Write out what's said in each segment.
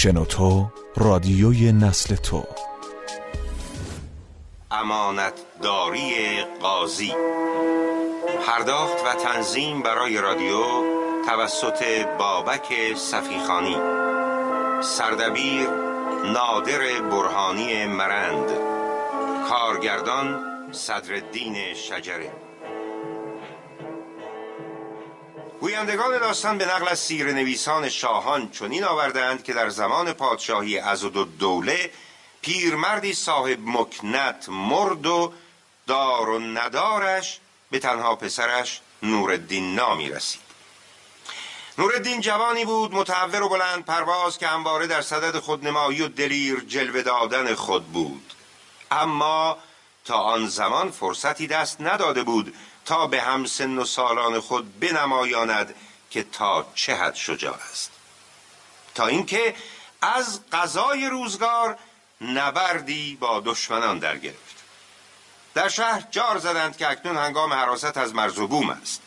شنوتو رادیوی نسل تو. امانتداری قاضی. پرداخت و تنظیم برای رادیو توسط بابک صفیخانی. سردبیر نادر برهانی مرند. کارگردان صدرالدین شجره. گویندگان داستان به نقل از سیر نویسان شاهان چنین آوردند که در زمان پادشاهی ازد و دوله پیرمردی صاحب مکنت مرد و دار و ندارش به تنها پسرش نورالدین نامی رسید. نورالدین جوانی بود متحور و بلند پرواز که همواره در صدد خودنمایی و دلیر جلوه دادن خود بود. اما تا آن زمان فرصتی دست نداده بود تا به هم سن و سالان خود بنمایاند که تا چه حد شجاع است. تا اینکه از قضای روزگار نبردی با دشمنان در گرفت در شهر جار زدند که اکنون هنگام حراست از مرز و بوم است.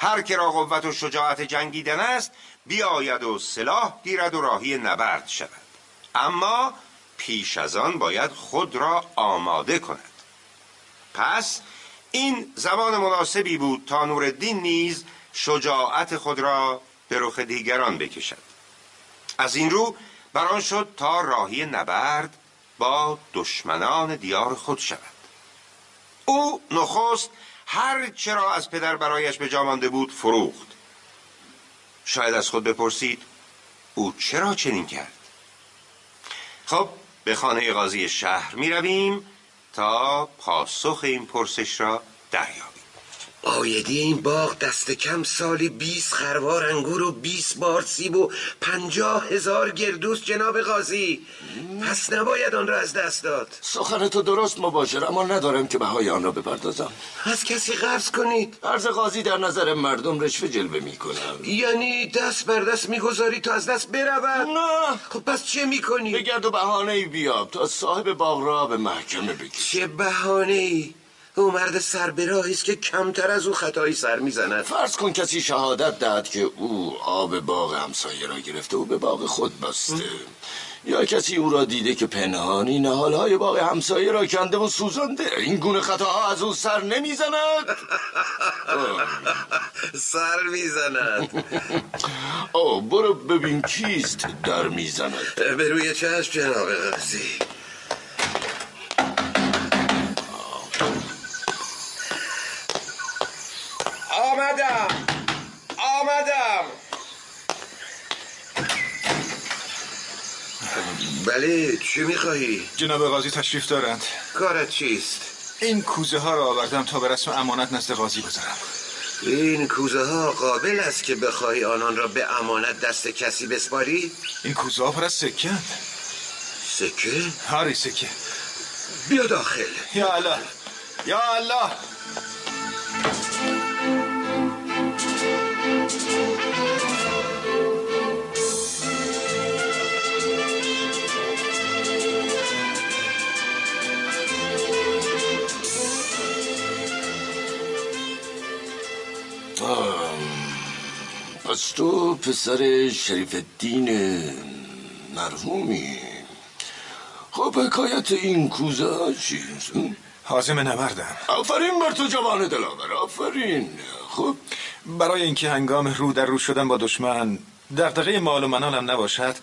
هر که را قوت و شجاعت جنگیدن است بیاید و سلاح گیرد و راهی نبرد شود. اما پیش از آن باید خود را آماده کند. پس این زمان مناسبی بود تا نورالدین نیز شجاعت خود را به رخ دیگران بکشد. از این رو بران شد تا راهی نبرد با دشمنان دیار خود شود. او نخست هر چرا از پدر برایش به جا بود فروخت. شاید از خود بپرسید او چرا چنین کرد؟ خب به خانه قاضی شهر می رویم تا پاسخ این پرسش را دریابیم. آیدی این باغ دست کم سالی 20 خروار انگور و 20 بار سیب و پنجاه هزار گردوس جناب قاضی. پس نباید آن را از دست داد. سخن تو درست مباشر اما ندارم که بهای آن را بپردازم. از کسی قرض کنید؟ قرض قاضی در نظر مردم رشوه جلوه می‌کنم یعنی دست بر دست می‌گذاری تا از دست برود؟ نه. خب پس چه می‌کنی بگرد و بهانه ای بیاب تا صاحب باغ را به محکمه بگیر چه بهانه ای او مرد سربراهی است که کمتر از او خطایی سر می‌زند. فرض کن کسی شهادت دهد که او آب باغ همسایه را گرفته و به باغ خود بسته. یا کسی او را دیده که پنهانی نهالهای باغ همسایه را کنده و سوزانده. این گونه خطاها از او سر نمی‌زند. سر می‌زند. او برو ببین کیست در می‌زند. به روی چشم جناب قاضی. چی می‌خواهی؟ جناب قاضی تشریف دارند کارت چیست؟ این کوزه ها را آوردم تا به رسم امانت نزد قاضی گذارم این کوزه ها قابل است که بخواهی آنان را به امانت دست کسی بسپاری؟ این کوزه ها پر از سکه سکه؟ هاری سکه بیا داخل یا الله یا الله تو پسر شریف الدین مرحومی. خب حکایت این کوزه چیست؟ حازم نبردم. آفرین بر تو جوان دلاور آفرین. خب؟ برای اینکه هنگام رو در رو شدن با دشمن دغدغه مال و منالم نباشد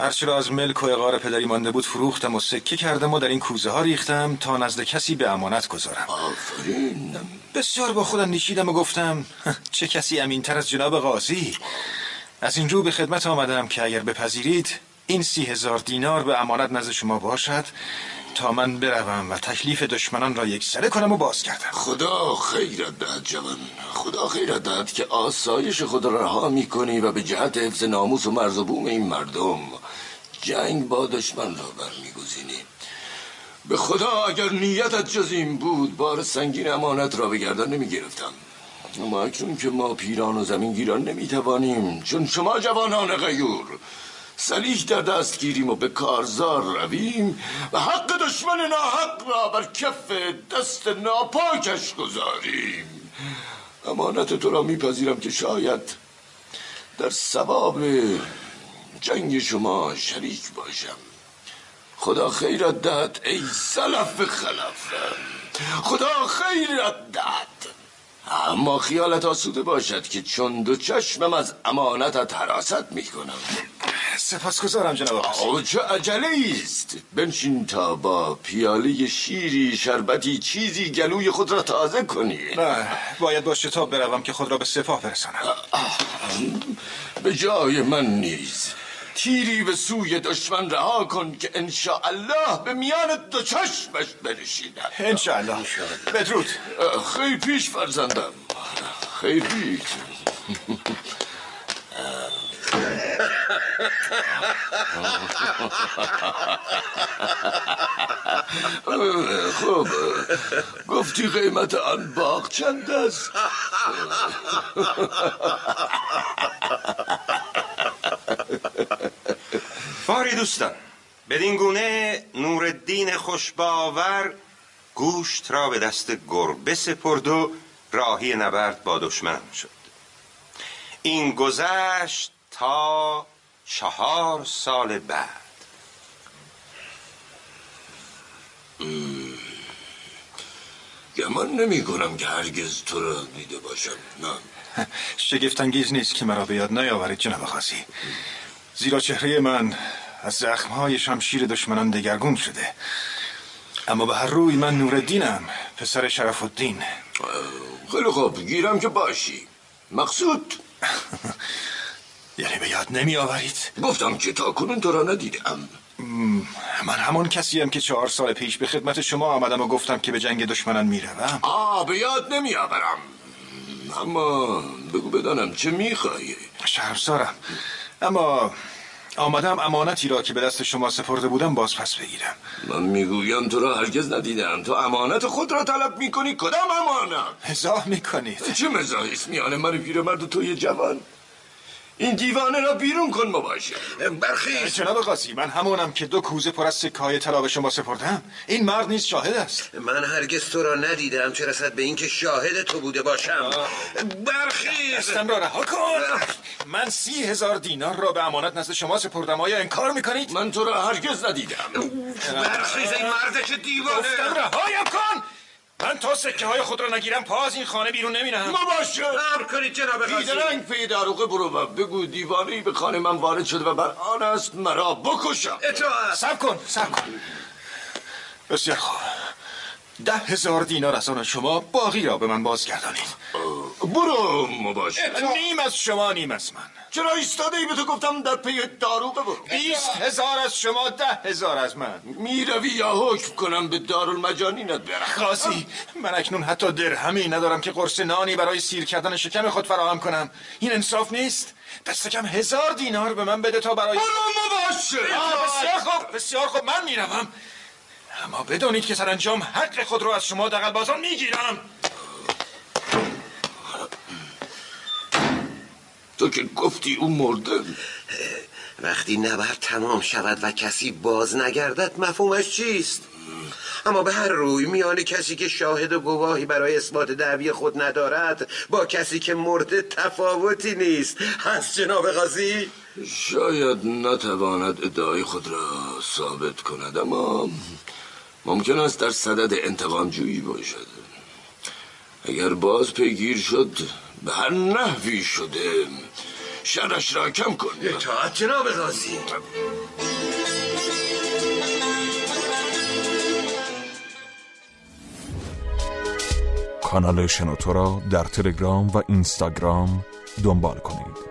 هرچی را از ملک و اقار پدری مانده بود فروختم و سکه کردم و در این کوزه ها ریختم تا نزد کسی به امانت گذارم. آفرین. بسیار با خودم نیشیدم و گفتم چه کسی امینتر از جناب قاضی؟ از این رو به خدمت آمدم که اگر بپذیرید این سی هزار دینار به امانت نزد شما باشد تا من بروم و تکلیف دشمنان را یک سره کنم و باز کردم خدا خیرت دهد جوان. خدا خیرت دهد که آسایش خود را رها می‌کنی و به جهت حفظ ناموس و مرز و بوم این مردم جنگ با دشمن را برمیگزینی. به خدا اگر نیتت جز این بود بار سنگین امانت را به گردن نمی‌گرفتم. اما اکنون که ما پیران و زمین گیران نمی‌توانیم چون شما جوانان غیور سلیح در دست گیریم و به کارزار رویم و حق دشمن ناحق را بر کف دست ناپاکش گذاریم. امانت تو را میپذیرم که شاید در سباب جنگ شما شریک باشم. خدا خیرت دهد ای سلف خلف. خدا خیرت دهد. اما خیالت آسوده باشد که چون دو چشمم از امانتت حراست می‌کنم. سپاسگزارم جناب آقا چه عجله است. بنشین تا با پیاله شیری شربتی چیزی گلوی خود را تازه کنی. نه باید با شتاب بروم که خود را به سپاه برسانم. به جای من نیز. تیری به سوی دشمن رها کن که الله به میان دو چشمش بنشیند. انشاءالله. بدرود. خیلی پیش فرزندم. خیلی پیش. خب گفتی قیمت آن باغ چند است؟ باری دوستان. بدین گونه نوردین خوشباور گوشت را به دست گربه سپرد و راهی نبرد با دشمن شد. این گذشت تا چهار سال بعد. گمان نمی کنم که هرگز تو را دیده باشم. نه. شگفتانگیز نیست که مرا به یاد نیاورید جناب خاصی زیرا چهره من از زخمهای شمشیر دشمنان دگرگون شده. اما به هر روی من نوردینم پسر شرف الدین خیلی خوب. گیرم که باشی. مقصود؟ یعنی به یاد نمی آورید گفتم که تا کنون تو را ندیدم. من همان کسیم که چهار سال پیش به خدمت شما آمدم و گفتم که به جنگ دشمنان می‌روم. آه به یاد نمی آورم اما بگو بدانم چه میخوایی شرمسارم اما آمدم امانتی را که به دست شما سپرده بودم باز پس بگیرم. من می‌گویم تو را هرگز ندیدم. تو امانت خود را طلب می‌کنی؟ کدام امانت؟ مزاح می‌کنید. چه مزاحی است میان من پیرمرد و توی جوان؟ این دیوانه را بیرون کن مباشه برخیز. جناب قاضی من همونم که دو کوزه پر از سکه طلا به شما سپردم. این مرد نیز شاهد است. من هرگز تو را ندیدم چه رسد به اینکه شاهد تو بوده باشم. برخیز. دستم را رها کن. من سی هزار دینار را به امانت نزد شما سپردم. آیا انکار می‌کنید؟ من تو را هرگز ندیدم. برخیز این مردش دیوانه. گفتم رهایم کن. من تا سکه های خود را نگیرم پا از این خانه بیرون نمینم مباشه امر کنید جناب قاضی. بیدرنگ پی داروغه برو و بگو دیوانه به خانه من وارد شده و بر آن است مرا بکشم. اطاعت. سب کن سب کن. بسیار خوب. ده هزار دینار از آن شما باقی را به من بازگردانید. برو مباشه نیم از شما نیم از من چرا ایستاده ای به تو گفتم در پی داروغه برو بیست هزار از شما ده هزار از من می‌روی یا حکم کنم به دارالمجانینت برم خاصی من اکنون حتی درهمی ندارم که قرص نانی برای سیر کردن شکم خود فراهم کنم این انصاف نیست دست کم هزار دینار به من بده تا برای برو مباشه بسیار خوب بسیار خوب من می‌روم اما بدانید که سرانجام حق خود رو از شما دقل بازان می‌گیرم تو که گفتی او مرده. وقتی نبرد تمام شود و کسی باز نگردد مفهومش چیست؟ اما به هر روی میان کسی که شاهد و گواهی برای اثبات دعوی خود ندارد با کسی که مرده تفاوتی نیست. هست جناب قاضی؟ شاید نتواند ادعای خود را ثابت کند اما ممکن است در صدد انتقام جویی باشد. اگر باز پیگیر شد به هر نحوی شده. شرش را کم کن. اطاعت جناب قاضی. کانال شنوتو را در تلگرام و اینستاگرام دنبال کنید.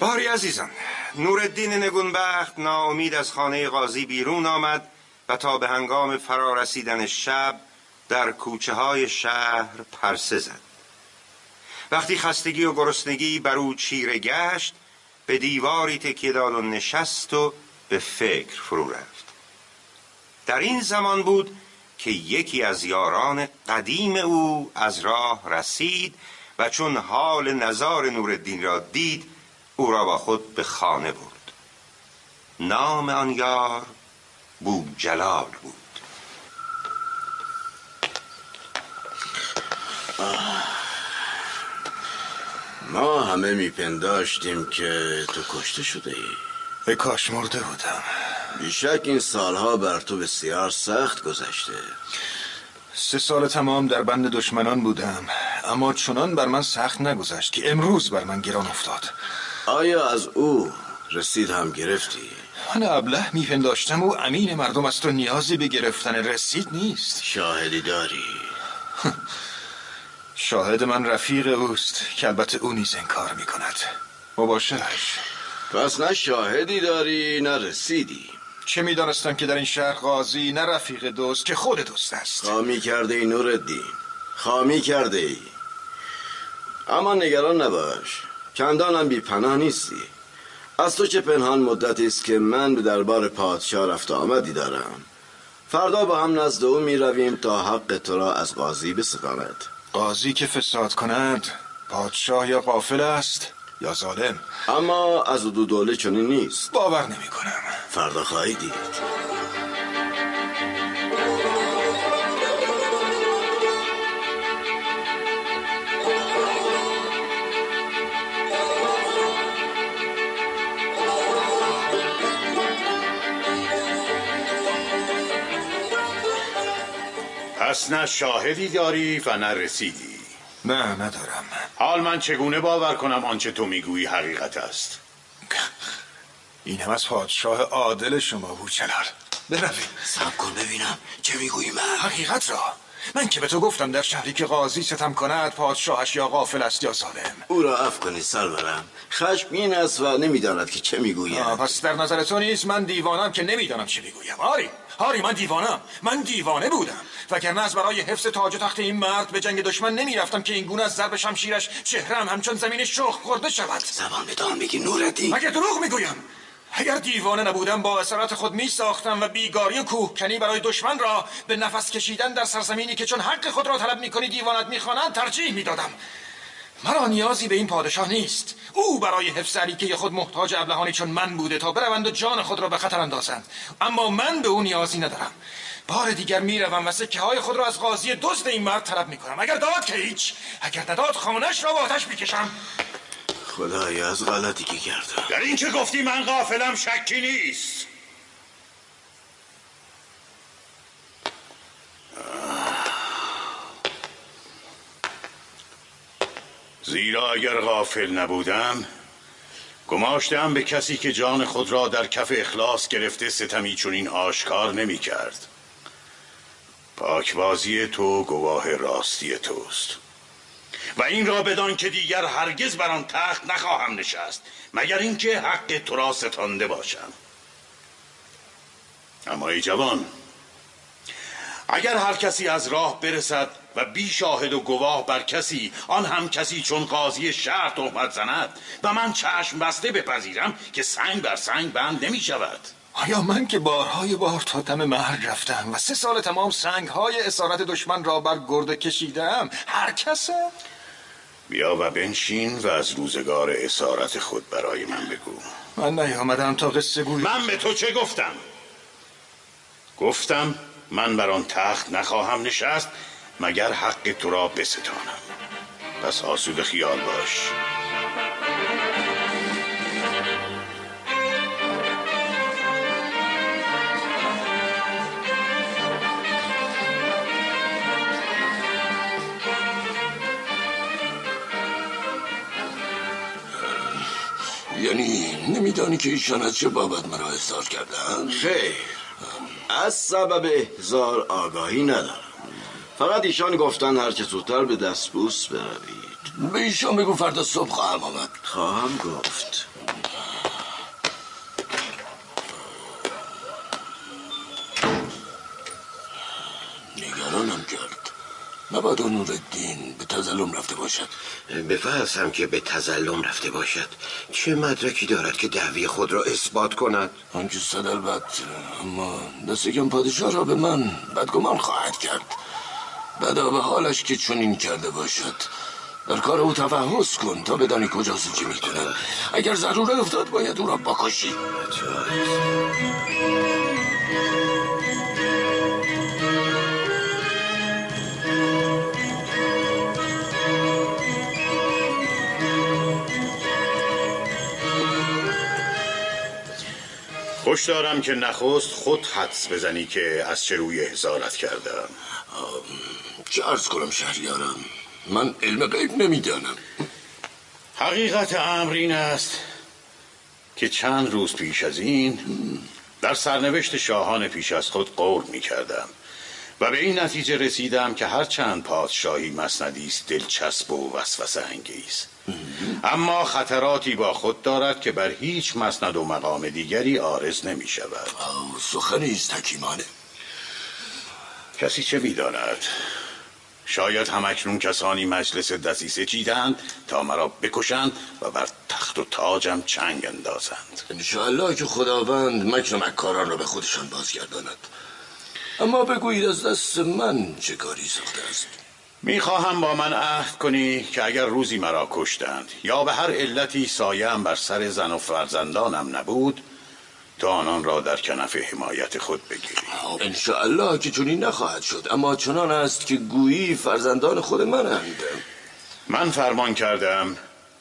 باری عزیزان نوردین نگونبخت ناامید از خانه قاضی بیرون آمد و تا به هنگام فرارسیدن شب در کوچه های شهر پرسه زد. وقتی خستگی و گرسنگی بر او چیره گشت به دیواری تکیه داد و نشست و به فکر فرو رفت. در این زمان بود که یکی از یاران قدیم او از راه رسید و چون حال نظار نوردین را دید او را با خود به خانه برد. نام آن یار بو جلال بود. ما همه میپنداشتیم که تو کشته شده ای. به کاش مرده بودم. بیشک این سالها بر تو بسیار سخت گذشته. سه سال تمام در بند دشمنان بودم. اما چنان بر من سخت نگذشت که امروز بر من گران افتاد. آیا از او رسید هم گرفتی؟ من ابله میپنداشتم او امین مردم است و نیازی به گرفتن رسید نیست. شاهدی داری. شاهد من رفیق اوست که البته او نیز انکار می‌کند. مباشرش. پس نه شاهدی داری نه رسیدی. چه می‌دانستم که در این شهر قاضی نه رفیق دوست که خود دوست است. خامی کرده ای نور الدین خامی کرده ای. اما نگران نباش. چندانم بی پناه نیستی. از تو چه پنهان مدتی است که من به دربار پادشاه رفت آمدی دارم. فردا با هم نزد او می رویم تا حق تو را از قاضی بستاند. قاضی که فساد کند پادشاه یا قافل است یا ظالم؟ اما از دو دوله چنین نیست. باور نمی کنم فردا خواهی دید. پس نه شاهدی داری و نه رسیدی. نه ندارم. حال من چگونه باور کنم آنچه تو می‌گویی حقیقت است؟ این هم از پادشاه عادل شما بود چلال برویم. سب کن ببینم چه می‌گویی من. حقیقت را. من که به تو گفتم در شهری که قاضی ستم کند پادشاهش یا غافل است یا ظالم. او را اف کنی سرورم. خشمگین است و نمی‌داند که چه می‌گوید. آه، پس در نظر تو نیست من دیوانم که نمی‌دانم چه می‌گویم. آری آری من دیوانم. من دیوانه بودم. وگرنه از برای حفظ تاج و تخت این مرد به جنگ دشمن نمی‌رفتم که این گونه از ضرب شمشیرش چهرم همچون زمین شخ خورده شود. زبان بدان میگی نوردین مگر دروغ می‌گویم؟ اگر دیوانه نبودم با اسارت خود می ساختم و بیگاری و کوهکنی برای دشمن را به نفس کشیدن در سرزمینی که چون حق خود را طلب می‌کنی دیوانت می‌خوانند ترجیح می‌دادم. مرا نیازی به این پادشاه نیست. او برای حفظ علیکه خود محتاج ابلهانی چون من بوده تا بروند و جان خود را به خطر اندازند. اما من به او نیازی ندارم. بار دیگر می‌روم و سکه های خود را از قاضی دزد این مرد طلب می‌کنم. اگر داد که هیچ اگر نداد خانش را با آتش می‌کشم. خدایا از غلطی که کردم. در این چه گفتی من غافلم شکی نیست؟ زیرا اگر غافل نبودم گماشتم به کسی که جان خود را در کف اخلاص گرفته ستمی چنین آشکار نمی کرد پاکبازی تو گواه راستی توست. و این را بدان که دیگر هرگز بر آن تخت نخواهم نشست مگر اینکه حق تو را ستانده باشم. اما ای جوان اگر هر کسی از راه برسد و بی شاهد و گواه بر کسی آن هم کسی چون قاضی شهر تهمت زند و من چشم بسته بپذیرم که سنگ بر سنگ بند نمی شود. آیا من که بارهای بار تا دم مرگ رفتم و سه سال تمام سنگ های اسارت دشمن را بر گرده کشیدم هر کسم بیا و بنشین و از روزگار اسارت خود برای من بگو. من نیامدم تا قصه گویم من به تو چه گفتم؟ گفتم من بر آن تخت نخواهم نشست مگر حق تو را بستانم. پس آسود خیال باش. نمیدانی که ایشان از چه بابت مرا احضار کردن؟ خیر. از سبب احزار آگاهی ندارم. فقط ایشان گفتن هر چه زودتر به دستبوس بروید. به ایشان بگو فردا صبح خواهم آمد. خواهم گفت. نگرانم کرد. مبادا نوردین به تظلم رفته باشد. بفرستم که به تزلم رفته باشد. چه مدرکی دارد که دعوی خود را اثبات کند؟ آنچه صد البته اما دستگم پادشاه را به من بدگمان خواهد کرد. بدا به حالش که چنین کرده باشد. در کار او تفحص کن تا بدانی کجاست چه می‌کنه اگر ضروره افتاد باید او را بکشی. خوش دارم که نخست خود حدس بزنی که از چه روی حسارت کردم. چه ارز کنم شهریارم؟ من علم غیب نمی‌دانم. حقیقت امر این است که چند روز پیش از این در سرنوشت شاهان پیش از خود قول می کردم و به این نتیجه رسیدم که هر چند پادشاهی مسندی است دلچسب و وسوسه انگیز. اما خطراتی با خود دارد که بر هیچ مسند و مقام دیگری آرز نمی شود. سخنی است حکیمانه. کسی چه می‌داند شاید همکنون کسانی مجلس دسیسه چیدند تا مرا بکشند و بر تخت و تاجم چنگ اندازند. انشاءالله که خداوند مکر و مکاران را به خودشان بازگرداند. اما بگویید از دست من چه کاری ساخته است؟ می‌خواهم با من عهد کنی که اگر روزی مرا کشتند. یا به هر علتی سایم بر سر زن و فرزندانم نبود تا آنان را در کنف حمایت خود بگیری. انشاءالله که چنین نخواهد شد. اما چنان است که گویی فرزندان خود منند. من فرمان کردم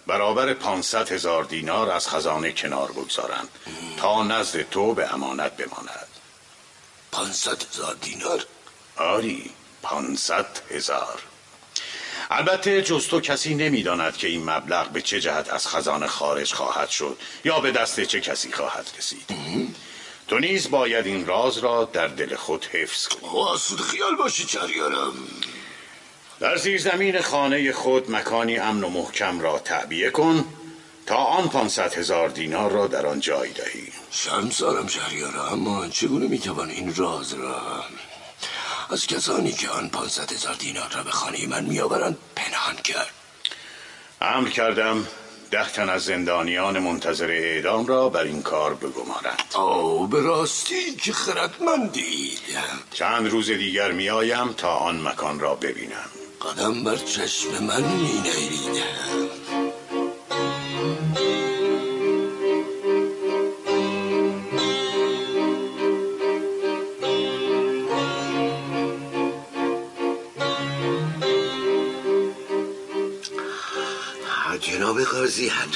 برابر پانصد هزار دینار از خزانه کنار بگذارند تا نزد تو به امانت بماند. پانصد هزار دینار؟ آری پانصد هزار. البته جز تو کسی نمی‌داند که این مبلغ به چه جهت از خزانه خارج خواهد شد یا به دست چه کسی خواهد رسید. تو نیز باید این راز را در دل خود حفظ کنی آسود خیال باشی چریارم. در زیر زمین خانه خود مکانی امن و محکم را تعبیه کن تا آن پانصد هزار دینار را در آن جای دهی. شرم سارم شهریارم اما چگونه می‌توان این راز را از کسانی که آن پانصد هزار دینار را به خانه من میآورند پنهان کرد. امر کردم ده تن از زندانیان منتظر اعدام را بر این کار بگمارند. او به راستی که خردمندی. چند روز دیگر میآیم تا آن مکان را ببینم. قدم بر چشم من می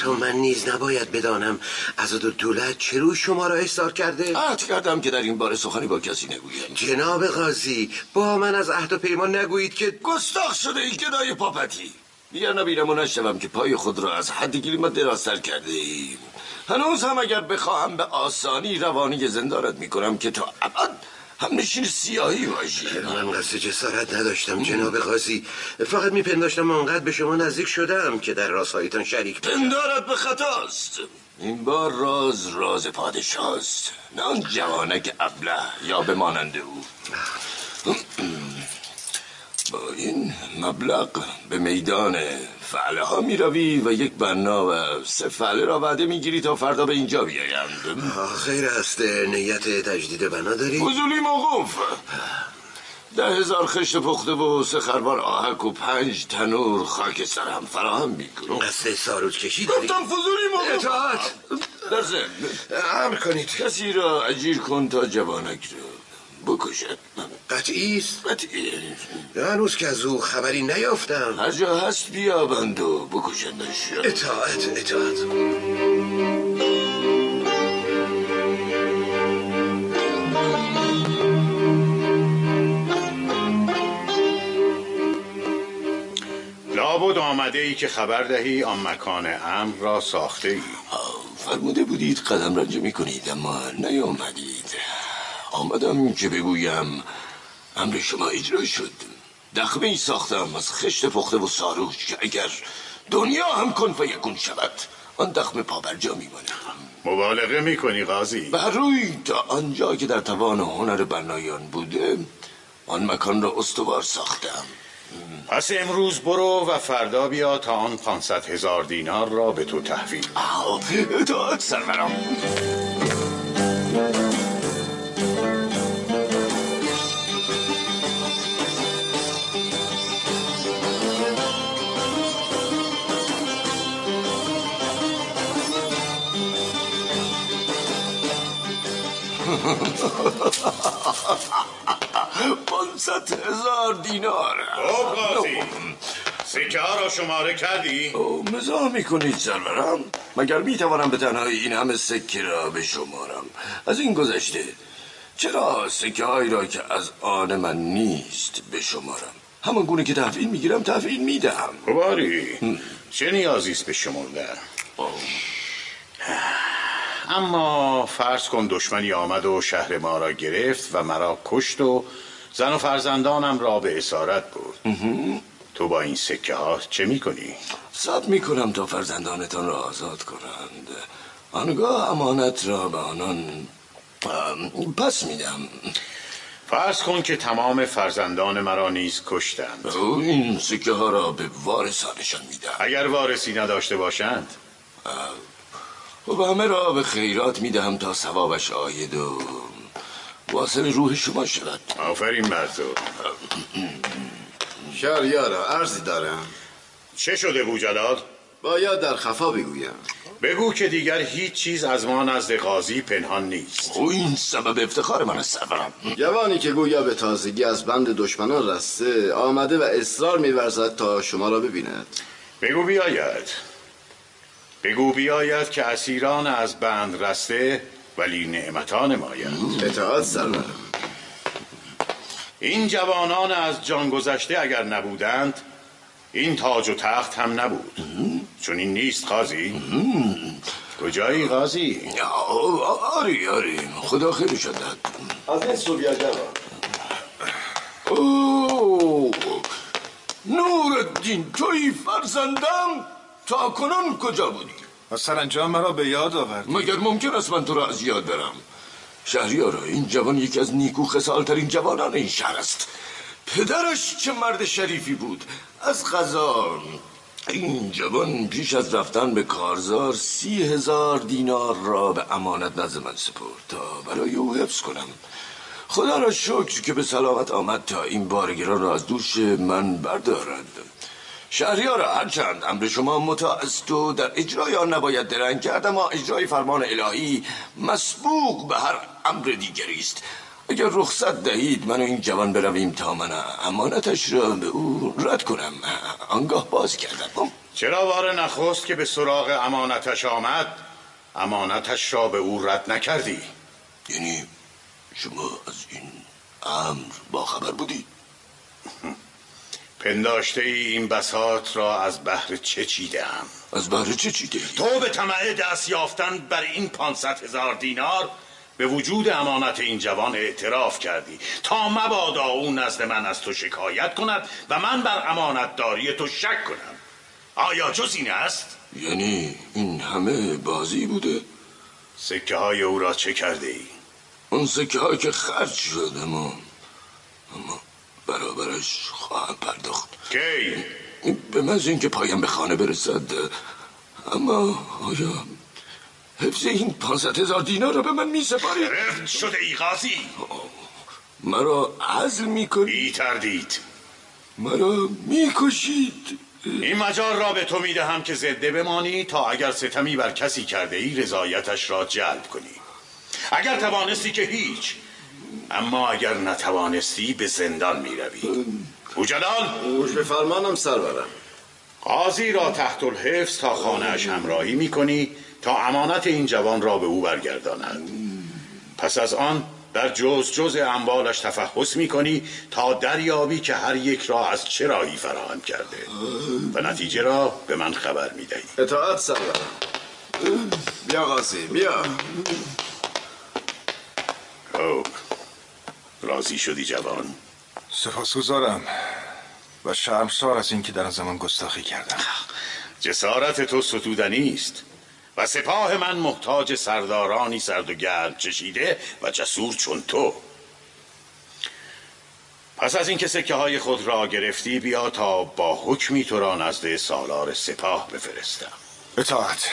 حتی من نیز نباید بدانم از دو دولت چه روی شما را احضار کرده؟ عهد کردم که در این باره سخنی با کسی نگویم. جناب قاضی با من از عهد و پیمان نگویید که گستاخ شده ای گدای پاپتی. دیگر نبینم و نشنوم که پای خود را از حد گلیمت درازتر کرده ایم. هنوز هم اگر بخواهم به آسانی روانی زندانت می‌کنم که تا ابد هم نشین سیاهی باشی. من قصد جسارت نداشتم جناب قاضی. فقط میپنداشتم آنقدر به شما نزدیک شدم که در رازهایتان شریک. پندارت به خطاست. این بار راز راز پادشاست نه آن جوانک ابله یا به مانند او با این مبلغ به میدان فعله ها می روی و یک بنا و سه فعله را وعده می گیری تا فردا به اینجا بیایند. خیر است. نیت تجدید بنا داری؟ فضولی موقوف. ده هزار خشت پخته و سه خربار آهک و پنج تنور خاکستر هم فراهم می کنم قصد ساروج کشی داری؟ گفتم فضولی موقوف. اطاعت. در امر کنید. کسی را اجیر کن تا جوانک را بکشد قطعی است؟ قطعی. هنوز که از او خبری نیافتم. هر جا هست بیابند و بکشندش اطاعت اطاعت. لابد آمده ای که خبر دهی آن مکان امر را ساخته ای. فرموده بودید قدم رنج می کنید اما نیامدید. آمدم که بگویم امر شما اجرا شد. دخمه ای ساختم از خشت پخته و ساروش که اگر دنیا هم کن فیکون شود. آن دخمه پابرجا میماند. مبالغه می‌کنی قاضی؟ بر روی تا آنجا که در توان هنر بنایان بوده آن مکان را استوار ساختم. پس امروز برو و فردا بیا تا آن پانصد هزار دینار را به تو تحویل آه، اطاعت سرورم پانصد هزار دینار. خب قاضی سکه ها را شماره کردی؟ او مزاح می‌کنید سرورم. مگر می‌توانم به تنهایی این همه سکه را بشمارم؟ از این گذشته چرا سکه هایی را که از آن من نیست بشمارم؟ همان گونه که تحویل می‌گیرم تحویل میدم باری چه نیازی است به شمردن اما فرض کن دشمنی آمد و شهر ما را گرفت و مرا کشت و زن و فرزندانم را به اسارت برد. تو با این سکه ها چه می‌کنی؟ ثبت می‌کنم تا فرزندانتان را آزاد کنند. آنگاه امانت را به آنان پس میدم. فرض کن که تمام فرزندان مرا نیز کشتند. او این سکه ها را به وارثانشان میدم. اگر وارثی نداشته باشند؟ و همه را به خیرات می‌دهم تا ثوابش آید و واصل روح شما شود. آفرین بر تو. شهریارا عرضی دارم. چه شده بوجلال؟ باید در خفا بگویم. بگو که دیگر هیچ چیز از ما نزد قاضی پنهان نیست. او این سبب افتخار من است جوانی که گویا به تازگی از بند دشمنان رسته آمده و اصرار میورزد تا شما را ببیند. بگو بیاید. بگو بیاید که اسیران از بند رسته ولی نعمتان مایند. اطاعت سرورم. این جوانان از جان گذشته اگر نبودند این تاج و تخت هم نبود. چون این نیست قاضی. کجایی قاضی؟ آری آری. خدا خیلی شدد از این سویا جوان. نور الدین توی فرزندم؟ تا کنون کجا بودی؟ و سرانجام مرا به یاد آورد. مگر ممکن است من تو را از یاد برم؟ شهریارا این جوان یکی از نیکو خسالترین جوانان این شهر است. پدرش چه مرد شریفی بود. از غذا این جوان پیش از رفتن به کارزار سی هزار دینار را به امانت نزد من سپرد تا برای او حفظ کنم. خدا را شکر که به سلامت آمد تا این بارگران را از دوش من بردارد. شهریارا هرچند امر شما مطاع است و در اجرای آن نباید درنگ کرد اما اجرای فرمان الهی مسبوق به هر امر دیگری است. اگر رخصت دهید من و این جوان برویم تا من امانتش را به او رد کنم. آنگاه باز کردم. چرا بار نخست که به سراغ امانتش آمد؟ امانتش را به او رد نکردی. یعنی شما از این امر با خبر بودی؟ پنداشته ای این بساط را از بحر چه چیدم از بهر چه چیده؟ تو به طمع دست یافتن بر این پانصد هزار دینار به وجود امانت این جوان اعتراف کردی تا مبادا او نزد من از تو شکایت کند و من بر امانت داری تو شک کنم آیا جز این است؟ یعنی این همه بازی بوده؟ سکه های او را چه کرده ای؟ اون سکه ها که خرج شد اما اما برابرش خواهم پرداخت کی؟ به محض اینکه پایم به خانه برسد اما آیا حفظ این پانصد هزار دینار را به من می سپاری؟ رفت شده ای قاضی مرا عزل می کنی؟ بی تردید مرا می کشید این مجال را به تو می‌دهم که زنده بمانی تا اگر ستمی بر کسی کرده ای رضایتش را جلب کنی اگر توانستی که هیچ اما اگر نتوانستی به زندان می‌روی. او جلال گوش به فرمانم سرورم. قاضی را تحت الحفظ تا خانهاش همراهی می‌کنی تا امانت این جوان را به او برگرداند. پس از آن در جز جز اموالش تفحص می‌کنی تا دریابی که هر یک را از چه راهی فراهم کرده. و نتیجه را به من خبر می‌دهی. اطاعت سرورم. بیا قاضی بیا. خب راضی شدی جوان؟ سپاسگزارم. و شرمسار از اینکه در زمان گستاخی کردم. جسارت تو ستودنی است. و سپاه من محتاج سردارانی سرد و گرم چشیده و جسور چون تو. پس از اینکه سکه های خود را گرفتی بیا تا با حکمی تو را نزد سالار سپاه بفرستم. اطاعت.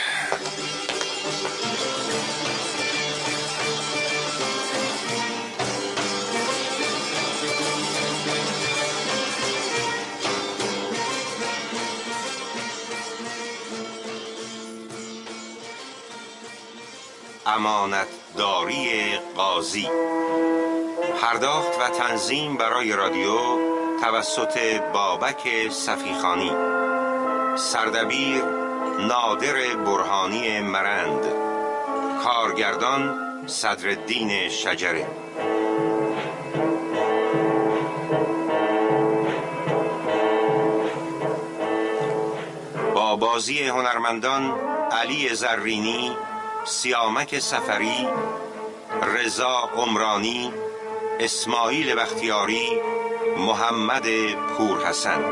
امانتداری قاضی. پرداخت و تنظیم برای رادیو توسط بابک صفیخانی. سردبیر نادر برهانی مرند. کارگردان صدرالدین شجره. با بازی هنرمندان علی زرینی سیامک سفری رضا عمرانی اسماعیل بختیاری محمد پورحسن.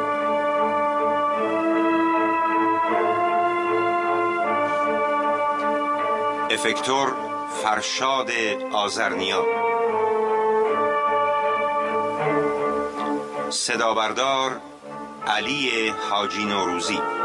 افکتور فرشاد آزرنیا صدابردار علی حاجی نوروزی.